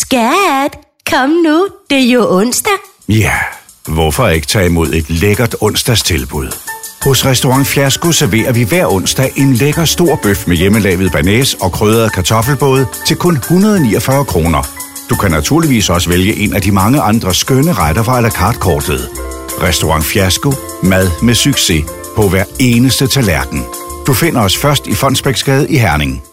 Skat, kom nu, det er jo onsdag. Ja, hvorfor ikke tage imod et lækkert onsdagstilbud? Hos Restaurant Fiasko serverer vi hver onsdag en lækker stor bøf med hjemmelavet banæs og krydret kartoffelbåde til kun 149 kroner. Du kan naturligvis også vælge en af de mange andre skønne retter fra à la carte kortet. Restaurant Fiasko. Mad med succes på hver eneste tallerken. Du finder os først i Fondsbæksgade i Herning.